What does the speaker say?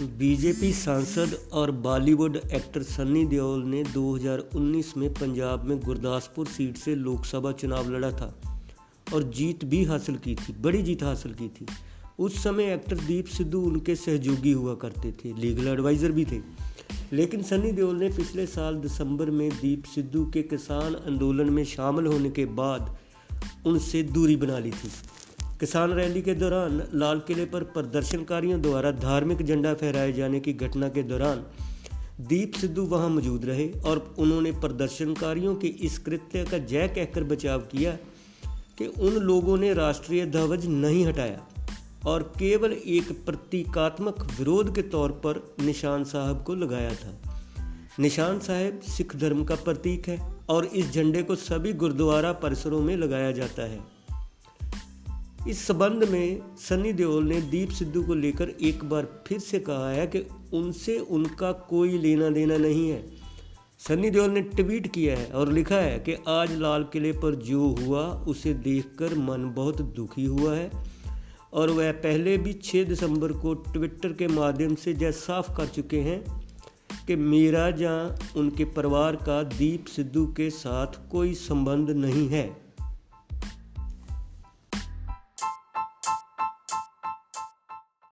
BJP सांसद और Bollywood actor Sunny Deol ने 2019 में पंजाब में गुरदासपुर सीट से लोकसभा चुनाव लड़ा था और जीत भी हासिल की थी, बड़ी जीत हासिल की थी। उस समय एक्टर दीप सिद्धू उनके सहयोगी हुआ करते थे, लीगल एडवाइज़र भी थे। लेकिन सन्नी देओल ने पिछले साल दिसंबर में दीप सिद्धू के किसान आंदोलन में शामिल होने के बाद उनसे दूरी बना ली थी। किसान रैली के दौरान लाल किले पर प्रदर्शनकारियों द्वारा धार्मिक झंडा फहराए जाने की घटना के दौरान दीप सिद्धू वहाँ मौजूद रहे और उन्होंने प्रदर्शनकारियों के इस कृत्य का जय कहकर बचाव किया कि उन लोगों ने राष्ट्रीय ध्वज नहीं हटाया और केवल एक प्रतीकात्मक विरोध के तौर पर निशान साहब को लगाया था। निशान साहब सिख धर्म का प्रतीक है और इस झंडे को सभी गुरुद्वारा परिसरों में लगाया जाता है। इस संबंध में सनी देओल ने दीप सिद्धू को लेकर एक बार फिर से कहा है कि उनसे उनका कोई लेना देना नहीं है। सनी देओल ने ट्वीट किया है और लिखा है कि आज लाल किले पर जो हुआ, उसे देखकर मन बहुत दुखी हुआ है और वह पहले भी 6 दिसंबर को ट्विटर के माध्यम से यह साफ़ कर चुके हैं कि मेरा जहाँ उनके परिवार का दीप सिद्धू के साथ कोई संबंध नहीं है।